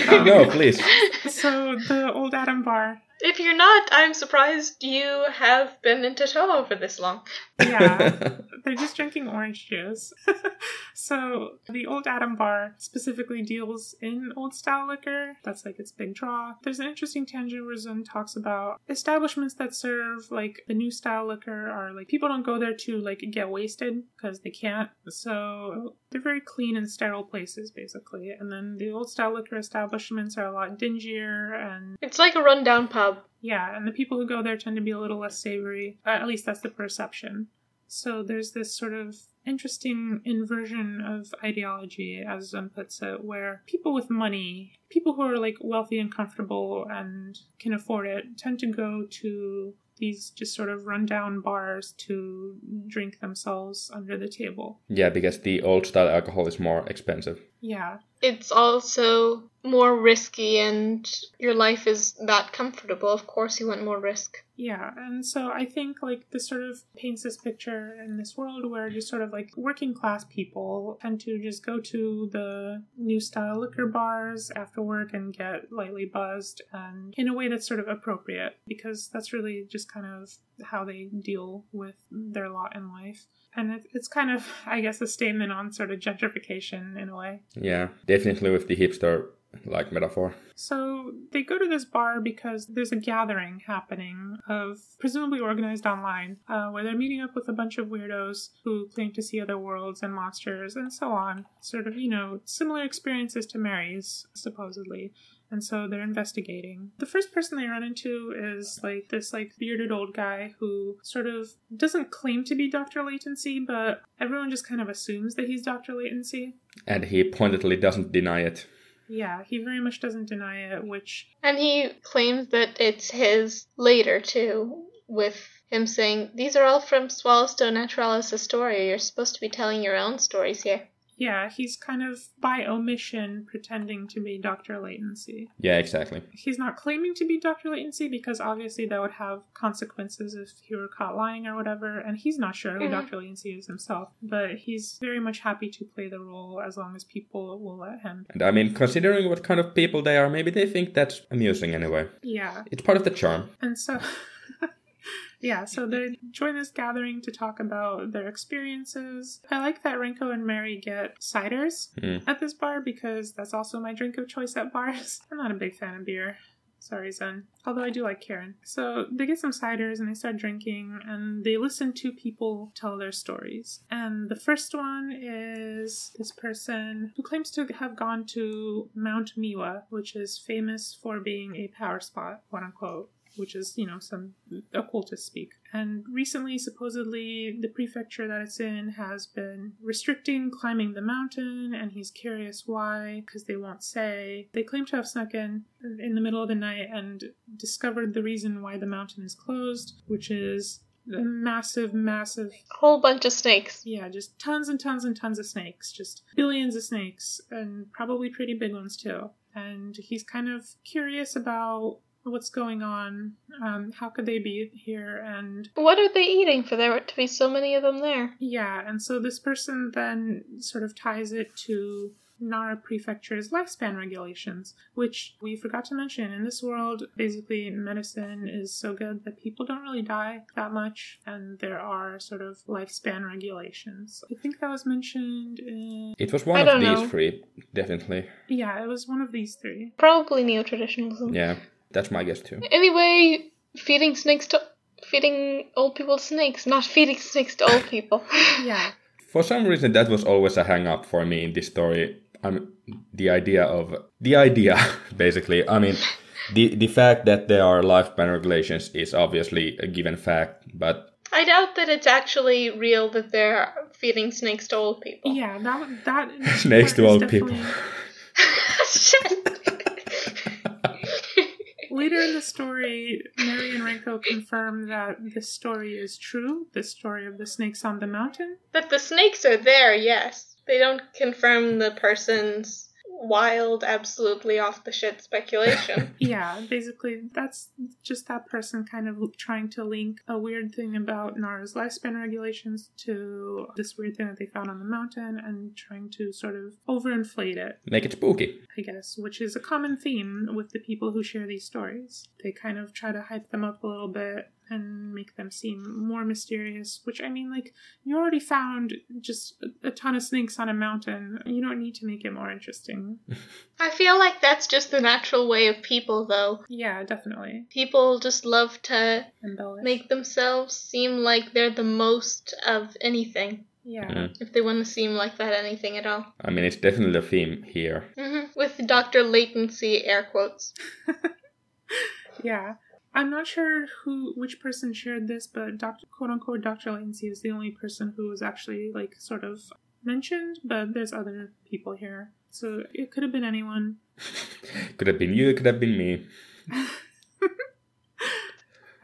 no, please. So the old Adam bar, If you're not, I'm surprised you have been in Touhou for this long. yeah, they're just drinking orange juice. so the old Adam bar specifically deals in old style liquor. That's like its big draw. There's an interesting tangent where Zun talks about establishments that serve like the new style liquor are like people don't go there to like get wasted because they can't. So they're very clean and sterile places basically. And then the old style liquor establishments are a lot dingier and It's like a rundown pub. Hub. Yeah, and the people who go there tend to be a little less savory. Uh, at least that's the perception. So there's this sort of interesting inversion of ideology, as Zun puts it, where people with money, people who are like wealthy and comfortable and can afford it, tend to go to these just sort of rundown bars to drink themselves under the table. Yeah, because the old style alcohol is more expensive. Yeah. It's also more risky and your life is that comfortable. Of course, you want more risk. Yeah, and so I think like this sort of paints this picture in this world where just sort of like working class people tend to just go to the new style liquor bars after work and get lightly buzzed and in a way that's sort of appropriate because that's really just kind of how they deal with their lot in life. And it, it's kind of, I guess, a statement on sort of gentrification in a way. Yeah, definitely with the hipster like metaphor. So they go to this bar because there's a gathering happening of presumably organized online, uh, where they're meeting up with a bunch of weirdos who claim to see other worlds and monsters and so on. Sort of, you know, similar experiences to Mary's, supposedly and so they're investigating. The first person they run into is like this like bearded old guy who sort of doesn't claim to be Dr. Latency, but everyone just kind of assumes that he's Dr. Latency. And he pointedly doesn't deny it. Yeah, he very much doesn't deny it, which And he claims that it's his later too, with him saying, These are all from Swallowstone Naturalis Historia. You're supposed to be telling your own stories here. Yeah, he's kind of by omission pretending to be Dr. Latency. Yeah, exactly. He's not claiming to be Dr. Latency because obviously that would have consequences if he were caught lying or whatever, and he's not sure who Mhm. Dr. Latency is himself, but he's very much happy to play the role as long as people will let him. And I mean, considering what kind of people they are, maybe they think that's amusing anyway. Yeah, It's part of the charm. and so. Yeah, so they join this gathering to talk about their experiences. I like that Renko and Mary get ciders Hmm. at this bar because that's also my drink of choice at bars. I'm not a big fan of beer. Sorry, Zun. Although I do like Karen. So they get some ciders and they start drinking and they listen to people tell their stories. And the first one is this person who claims to have gone to Mount Miwa, which is famous for being a power spot, quote unquote which is, you know, some occultist speak. And recently, supposedly, the prefecture that it's in has been restricting climbing the mountain, and he's curious why, because they won't say. They claim to have snuck in in the middle of the night and discovered the reason why the mountain is closed, which is a massive, massive Whole bunch of snakes. yeah, just tons and tons and tons of snakes, just billions of snakes, and probably pretty big ones too. And he's kind of curious about what's going on. Um, how could they be here? And What are they eating for there to be so many of them there? yeah, and so this person then sort of ties it to Nara Prefecture's lifespan regulations, which we forgot to mention. In this world, basically, medicine is so good that people don't really die that much, and there are sort of lifespan regulations. I think that was mentioned in. It was one I of these know. three, definitely. Yeah, it was one of these three. Probably neo traditionalism. Yeah, that's my guess too. Anyway, feeding snakes to feeding old people snakes, not feeding snakes to old people. Yeah. For some reason, that was always a hang up for me in this story. I'm the idea of the idea, basically. I mean, the the fact that there are lifespan regulations is obviously a given fact, but I doubt that it's actually real that they're feeding snakes to old people. Yeah, that that Snakes to is old people. Shit. Later in the story, Mary and Renko confirm that this story is true. The story of the snakes on the mountain. that the snakes are there, yes. They don't confirm the person's wild, absolutely off the shit speculation. Yeah, basically, that's just that person kind of trying to link a weird thing about Nara's lifespan regulations to this weird thing that they found on the mountain and trying to sort of overinflate it, make it spooky. I guess, which is a common theme with the people who share these stories. They kind of try to hype them up a little bit and make them seem more mysterious, which I mean, like, you already found just a, a ton of snakes on a mountain. You don't need to make it more interesting. I feel like that's just the natural way of people, though. Yeah, definitely. People just love to Embellish. make themselves seem like they're the most of anything. yeah. Mm. If they want to seem like that anything at all. I mean, it's definitely a theme here. hmm With Dr. Latency air quotes. Yeah. I'm not sure who which person shared this, but Dr. quote unquote Dr. Latency is the only person who was actually like sort of mentioned, but there's other people here. So it could have been anyone. could have been you, could have been me.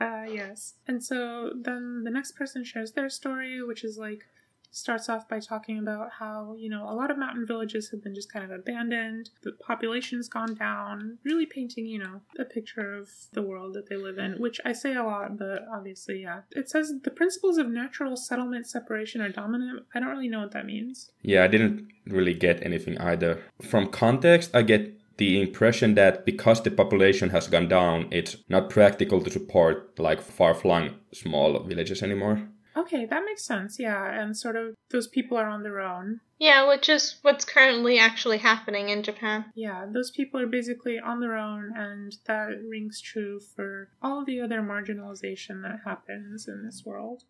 uh, yes. And so then the next person shares their story, which is like starts off by talking about how, you know, a lot of mountain villages have been just kind of abandoned, the population's gone down, really painting, you know, a picture of the world that they live in, which I say a lot, but obviously, yeah. It says the principles of natural settlement separation are dominant. I don't really know what that means. Yeah, I didn't really get anything either. From context, I get the impression that because the population has gone down, it's not practical to support like far flung small villages anymore. Okay, that makes sense. Yeah, and sort of those people are on their own. Yeah, which is what's currently actually happening in Japan. Yeah, those people are basically on their own, and that rings true for all the other marginalization that happens in this world.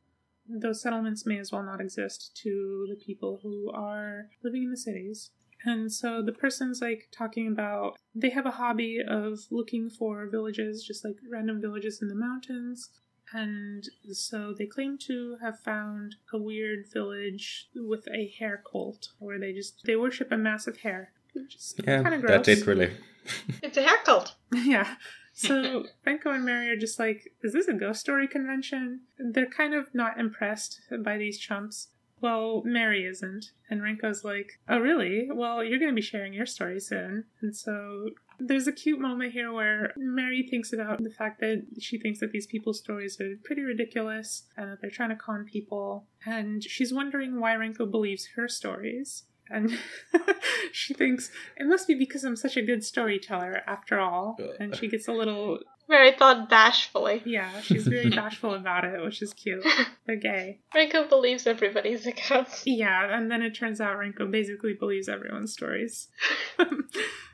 Those settlements may as well not exist to the people who are living in the cities. And so the person's like talking about they have a hobby of looking for villages, just like random villages in the mountains, and so they claim to have found a weird village with a hair cult where they just they worship a massive hair. Which is yeah, kind of gross. that's it really. it's a hair cult. yeah. So Renko and Mary are just like, is this a ghost story convention? They're kind of not impressed by these chumps. Well, Mary isn't. And Renko's like, oh, really? Well, you're going to be sharing your story soon. And so there's a cute moment here where Mary thinks about the fact that she thinks that these people's stories are pretty ridiculous and that they're trying to con people. And she's wondering why Renko believes her stories. And she thinks it must be because I'm such a good storyteller after all. And she gets a little very thought bashfully. Yeah, she's very bashful about it, which is cute. They're gay. Renko believes everybody's a ghost. Yeah, and then it turns out Renko basically believes everyone's stories.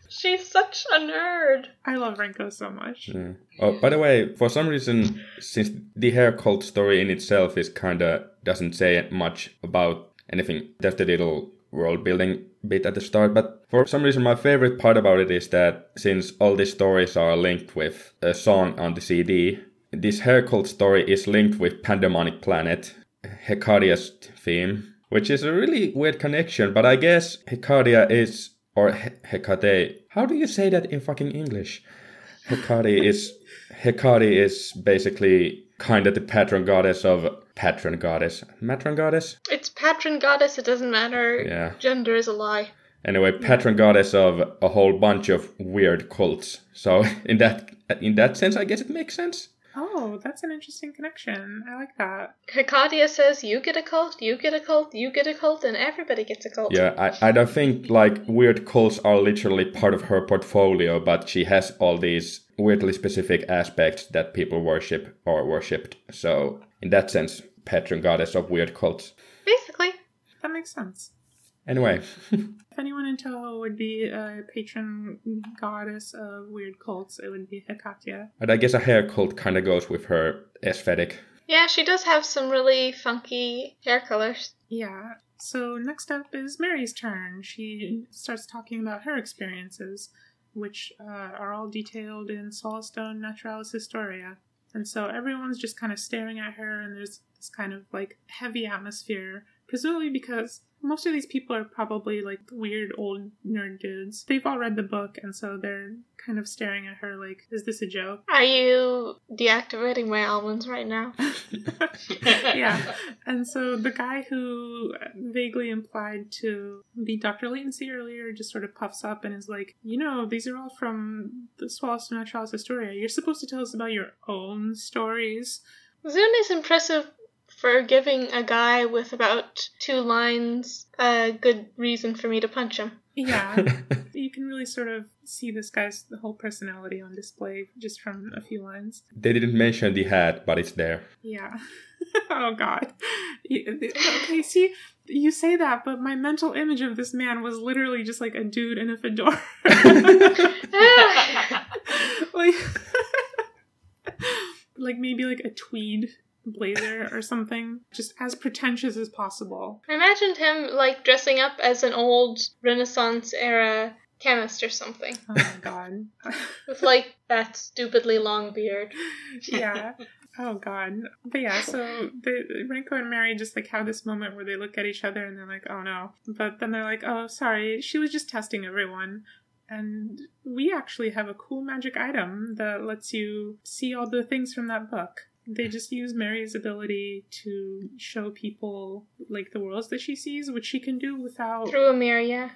She's such a nerd. I love Renko so much. Yeah. Oh, by the way, for some reason, since the hair cult story in itself is kinda doesn't say much about anything, there's the little world building bit at the start. But for some reason, my favorite part about it is that since all these stories are linked with a song on the CD, this hair cult story is linked with Pandemonic Planet, Hecatia's theme, which is a really weird connection. But I guess Hecatia is or Hecate. How do you say that in fucking English? Hecate is Hecate is basically kind of the patron goddess of patron goddess, matron goddess. It's patron goddess. It doesn't matter. Yeah. Gender is a lie. Anyway, patron goddess of a whole bunch of weird cults. So in that in that sense, I guess it makes sense. Oh, that's an interesting connection. I like that. Hecatia says, "You get a cult, you get a cult, you get a cult, and everybody gets a cult." Yeah, I, I don't think like weird cults are literally part of her portfolio, but she has all these weirdly specific aspects that people worship or worshipped. So in that sense, patron goddess of weird cults. Basically, that makes sense. Anyway. if anyone in Touhou would be a patron goddess of weird cults, it would be Hecatia. But I guess a hair cult kind of goes with her aesthetic. Yeah, she does have some really funky hair colors. Yeah. So next up is Mary's turn. She starts talking about her experiences, which uh, are all detailed in Swallowstone Naturalis Historia. And so everyone's just kind of staring at her, and there's this kind of like heavy atmosphere, presumably because most of these people are probably like weird old nerd dudes. They've all read the book, and so they're kind of staring at her like, is this a joke? Are you deactivating my almonds right now? yeah. And so the guy who vaguely implied to be Dr. Latency earlier just sort of puffs up and is like, you know, these are all from the Swallows Naturalis Historia. You're supposed to tell us about your own stories. Zun is impressive for giving a guy with about two lines a good reason for me to punch him. Yeah. you can really sort of see this guy's whole personality on display just from a few lines. They didn't mention the hat, but it's there. Yeah. oh god. Okay, see, you say that, but my mental image of this man was literally just like a dude in a fedora. like, like maybe like a tweed blazer or something, just as pretentious as possible. I imagined him like dressing up as an old Renaissance era chemist or something Oh my god. with like that stupidly long beard. yeah. Oh god. But yeah, so the Renko and Mary just like have this moment where they look at each other and they're like, oh no. But then they're like, oh sorry, she was just testing everyone. And we actually have a cool magic item that lets you see all the things from that book. They just use Mary's ability to show people like the worlds that she sees, which she can do without Through a mirror, yeah.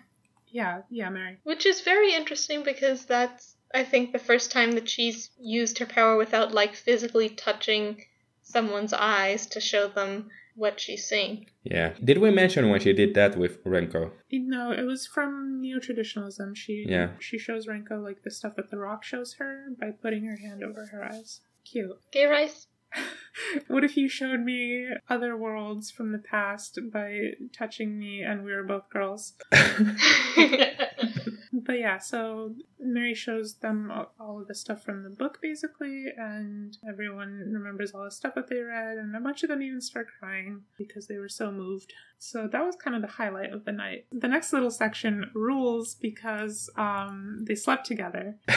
Yeah, yeah, Mary. Which is very interesting because that's, I think, the first time that she's used her power without, like, physically touching someone's eyes to show them what she's seeing. Yeah. Did we mention when she did that with Renko? No, it was from neo traditionalism. She Yeah. she shows Renko like the stuff that the rock shows her by putting her hand over her eyes. Cute. Gay rice? What if you showed me other worlds from the past by touching me and we were both girls? But yeah, so Mary shows them all- of the stuff from the book basically, and everyone remembers all the stuff that they read, and a bunch of them even start crying because they were so moved. So that was kind of the highlight of the night. The next little section rules because um, they slept together.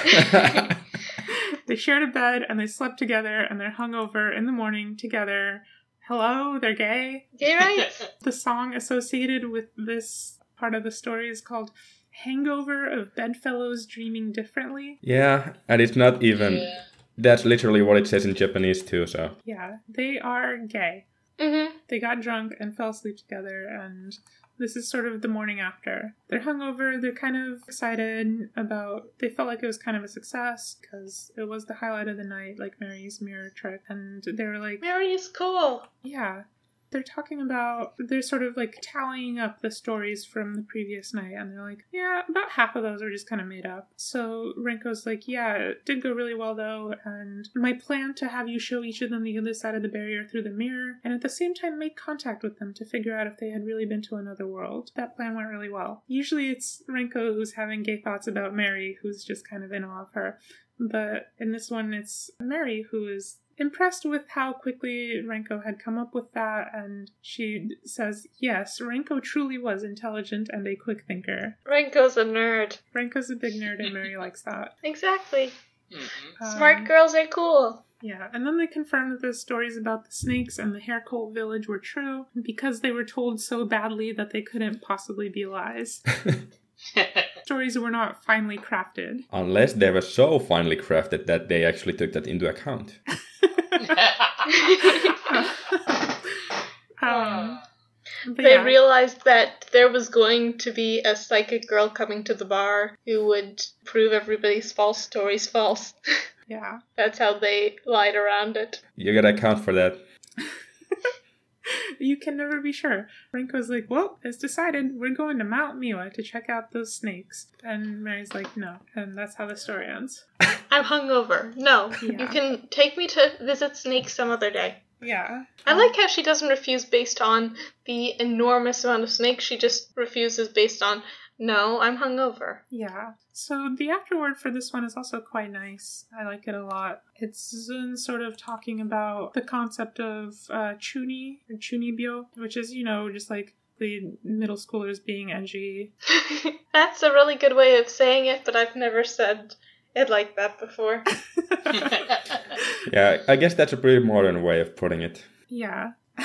they shared a bed and they slept together and they're hungover in the morning together. Hello, they're gay. Gay rights? The song associated with this part of the story is called Hangover of Bedfellows Dreaming Differently. yeah, and it's not even. Yeah. That's literally what it says in Japanese too, so. Yeah, they are gay. mm-hmm. They got drunk and fell asleep together, and this is sort of the morning after. They're hungover, they're kind of excited about. They felt like it was kind of a success because it was the highlight of the night, like Mary's mirror trick, and they were like, Mary is cool. Yeah. They're talking about, they're sort of like tallying up the stories from the previous night, and they're like, yeah, about half of those are just kind of made up. So Renko's like, yeah, it did go really well though, and my plan to have you show each of them the other side of the barrier through the mirror, and at the same time make contact with them to figure out if they had really been to another world. That plan went really well. Usually it's Renko who's having gay thoughts about Mary, who's just kind of in awe of her. But in this one, it's Mary who is impressed with how quickly Renko had come up with that, and she says, Yes, Renko truly was intelligent and a quick thinker. Renko's a nerd. Renko's a big nerd, and Mary likes that. Exactly. hmm Um, Smart girls are cool. Yeah, and then they confirmed that the stories about the snakes and the hair cult village were true because they were told so badly that they couldn't possibly be lies. stories were not finely crafted. Unless they were so finely crafted that they actually took that into account. um, They yeah. realized that there was going to be a psychic girl coming to the bar who would prove everybody's false stories false. yeah. That's how they lied around it. You gotta account for that. You can never be sure. Renko's like, well, it's decided. We're going to Mount Miwa to check out those snakes. And Mary's like, no. And that's how the story ends. I'm hungover. No, you can take me to visit snakes some other day. Yeah. I like how she doesn't refuse based on the enormous amount of snakes. She just refuses based on, no, I'm hungover. Yeah. So the afterword for this one is also quite nice. I like it a lot. It's Zun sort of talking about the concept of uh, chuni or chunibyo, which is, you know, just like the middle schoolers being edgy. That's a really good way of saying it, but I've never said it like that before. Yeah, I guess that's a pretty modern way of putting it. Yeah.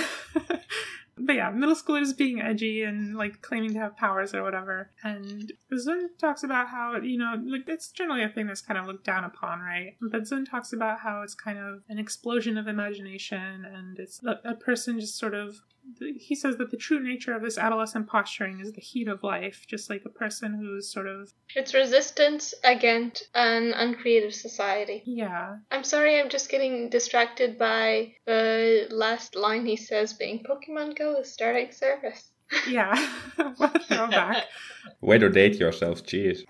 but yeah, middle schoolers being edgy and like claiming to have powers or whatever. And Zun talks about how, you know, like it's generally a thing that's kind of looked down upon, right? But Zun talks about how it's kind of an explosion of imagination and it's a, a person just sort of. He says that the true nature of this adolescent posturing is the heat of life, just like a person who's sort of. It's resistance against an uncreative society. Yeah. I'm sorry, I'm just getting distracted by the last line he says being Pokemon Go is starting service. Yeah. what a throwback. Way to date yourself, jeez.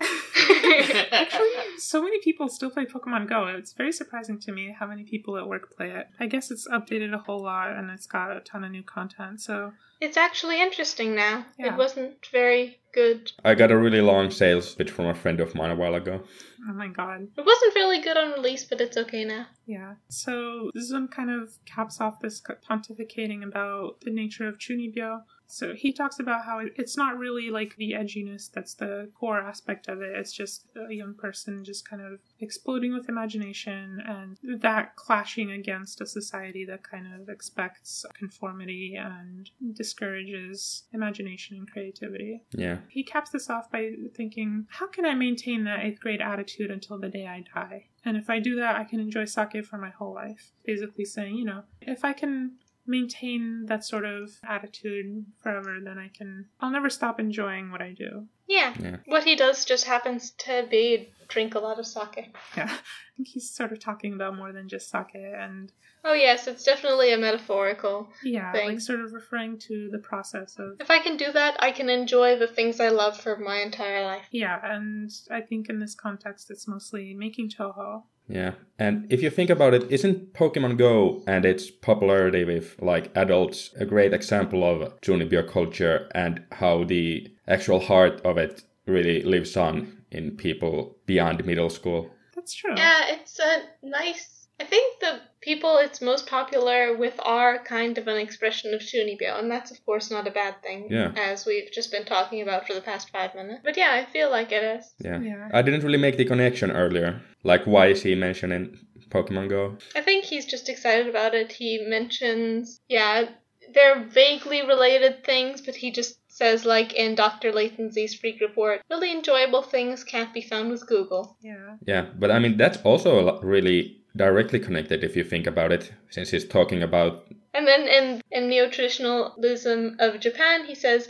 Actually, so many people still play Pokemon Go. It's very surprising to me how many people at work play it. I guess it's updated a whole lot and it's got a ton of new content. So, it's actually interesting now. Yeah. It wasn't very good. I got a really long sales pitch from a friend of mine a while ago. oh my god. It wasn't really good on release, but it's okay now. Yeah. So, this one kind of caps off this pontificating about the nature of Chunibyo, So he talks about how it's not really like the edginess that's the core aspect of it. It's just a young person just kind of exploding with imagination and that clashing against a society that kind of expects conformity and discourages imagination and creativity. Yeah. He caps this off by thinking, how can I maintain that eighth grade attitude until the day I die? And if I do that, I can enjoy sake for my whole life. Basically saying, you know, if I can maintain that sort of attitude forever, then I can, I'll never stop enjoying what I do. Yeah. Yeah. What he does just happens to be drink a lot of sake. Yeah. I think he's sort of talking about more than just sake and, Oh, yes, it's definitely a metaphorical. yeah, Thing. like sort of referring to the process of If I can do that, I can enjoy the things I love for my entire life. Yeah, and I think in this context, it's mostly making Touhou. Yeah. And if you think about it, isn't Pokemon Go and its popularity with like adults a great example of Chunibyo culture and how the actual heart of it really lives on in people beyond middle school? That's true. Yeah, it's a nice. I think the people it's most popular with are kind of an expression of Chunibyo, and that's of course not a bad thing, Yeah. as we've just been talking about for the past five minutes. But yeah, I feel like it is. Yeah. Yeah. I didn't really make the connection earlier. Like, why is he mentioning Pokemon Go? I think he's just excited about it. He mentions, yeah, they're vaguely related things, but he just says, like in Dr. Latency's freak report, really enjoyable things can't be found with Google. Yeah. Yeah, but I mean, that's also a really directly connected if you think about it, since he's talking about. And then in, in neo traditionalism of Japan, he says,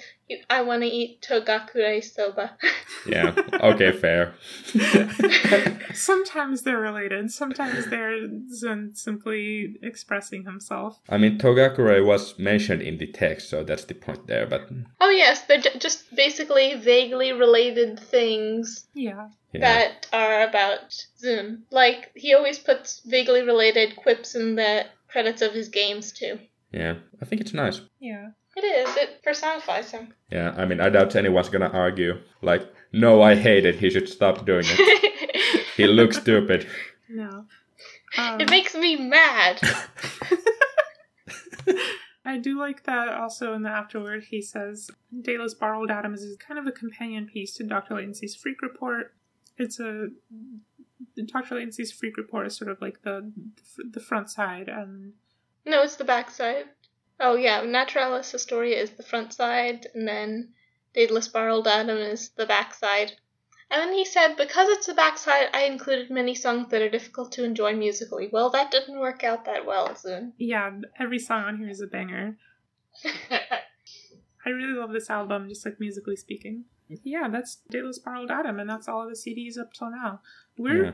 I want to eat togakure soba. Yeah, okay, fair. Sometimes they're related. Sometimes they're Zun simply expressing himself. I mean, Togakure was mentioned in the text, so that's the point there, but. oh, yes, they're ju- just basically vaguely related things Yeah. Yeah. that are about Zun. Like, he always puts vaguely related quips in the credits of his games, too. Yeah, I think it's nice. Yeah. It is. It personifies him. Yeah, I mean, I doubt anyone's gonna argue. Like, no, I hate it, he should stop doing it. he looks stupid. No. Um, it makes me mad. I do like that also in the afterword he says Dateless Bar Old Adams is kind of a companion piece to Dr. Latency's freak report. It's a Dr. Latency's freak report is sort of like the the front side and No, it's the back side. Oh, yeah, Naturalis Historia is the front side, and then Dateless Bar Old Adam is the back side. And then he said, because it's the back side, I included many songs that are difficult to enjoy musically. Well, that didn't work out that well, Zun. yeah, every song on here is a banger. I really love this album, just like musically speaking. Yeah, that's Dateless Bar Old Adam, and that's all of the CDs up till now. We're Yeah.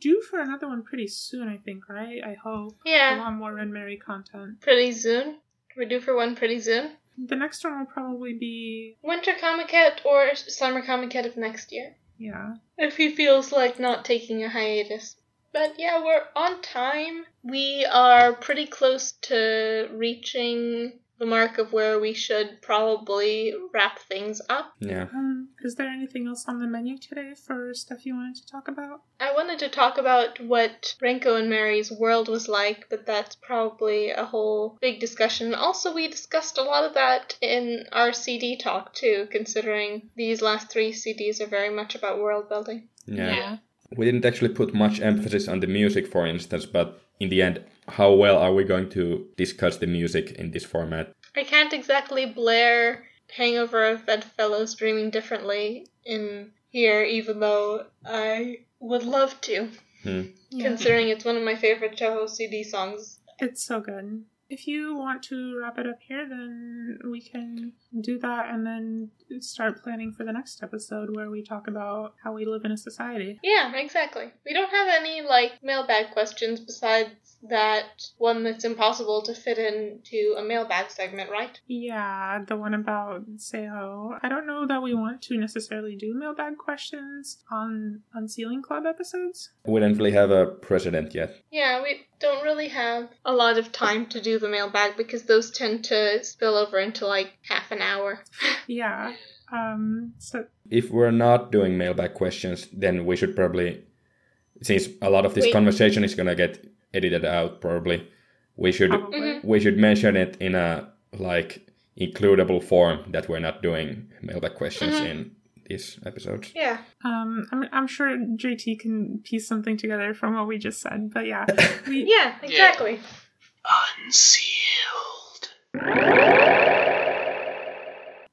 due for another one pretty soon, I think, right? I hope. Yeah. A lot more Red Mary content. pretty soon. We're due for one pretty soon. The next one will probably be, Winter Comiket or Summer Comiket of next year. yeah. if he feels like not taking a hiatus. But yeah, we're on time. We are pretty close to reaching the mark of where we should probably wrap things up. Yeah. Um, is there anything else on the menu today for stuff you wanted to talk about? I wanted to talk about what Renko and Mary's world was like, but that's probably a whole big discussion. Also, we discussed a lot of that in our CD talk too, considering these last three CDs are very much about world building. Yeah. We didn't actually put much emphasis on the music, for instance, but in the end, how well are we going to discuss the music in this format? I can't exactly blare Hangover of Bedfellows Dreaming Differently in here, even though I would love to, Hmm. Yeah. considering it's one of my favorite Touhou CD songs. It's so good. If you want to wrap it up here, then we can do that and then start planning for the next episode where we talk about how we live in a society. Yeah, exactly. We don't have any, like, mailbag questions besides that one that's impossible to fit into a mailbag segment, right? Yeah, the one about Seo. I don't know that we want to necessarily do mailbag questions on Unsealing Club episodes. We don't really have a precedent yet. Yeah, we don't really have a lot of time to do the mailbag because those tend to spill over into, like, half an hour. Yeah. Um so If we're not doing mailbag questions, then we should probably, since a lot of this Wait. conversation is gonna get edited out, probably we should probably Mhm. we should mention it in a like includable form that we're not doing mailbag questions Mhm. in these episodes. Yeah. Um, I'm, I'm sure JT can piece something together from what we just said, but yeah, we, Yeah, exactly. Unsealed.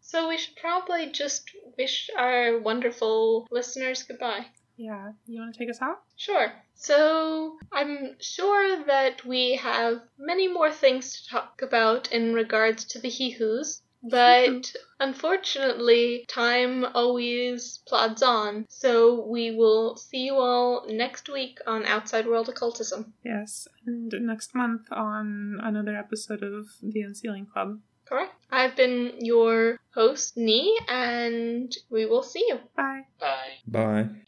So we should probably just wish our wonderful listeners goodbye. yeah. You want to take us out? Sure. So I'm sure that we have many more things to talk about in regards to the Hifuus, but unfortunately, time always plods on. So we will see you all next week on Outside World Occultism. Yes, and next month on another episode of the Unsealing Club. Correct? I've been your host, Nee, and we will see you. Bye. Bye. Bye.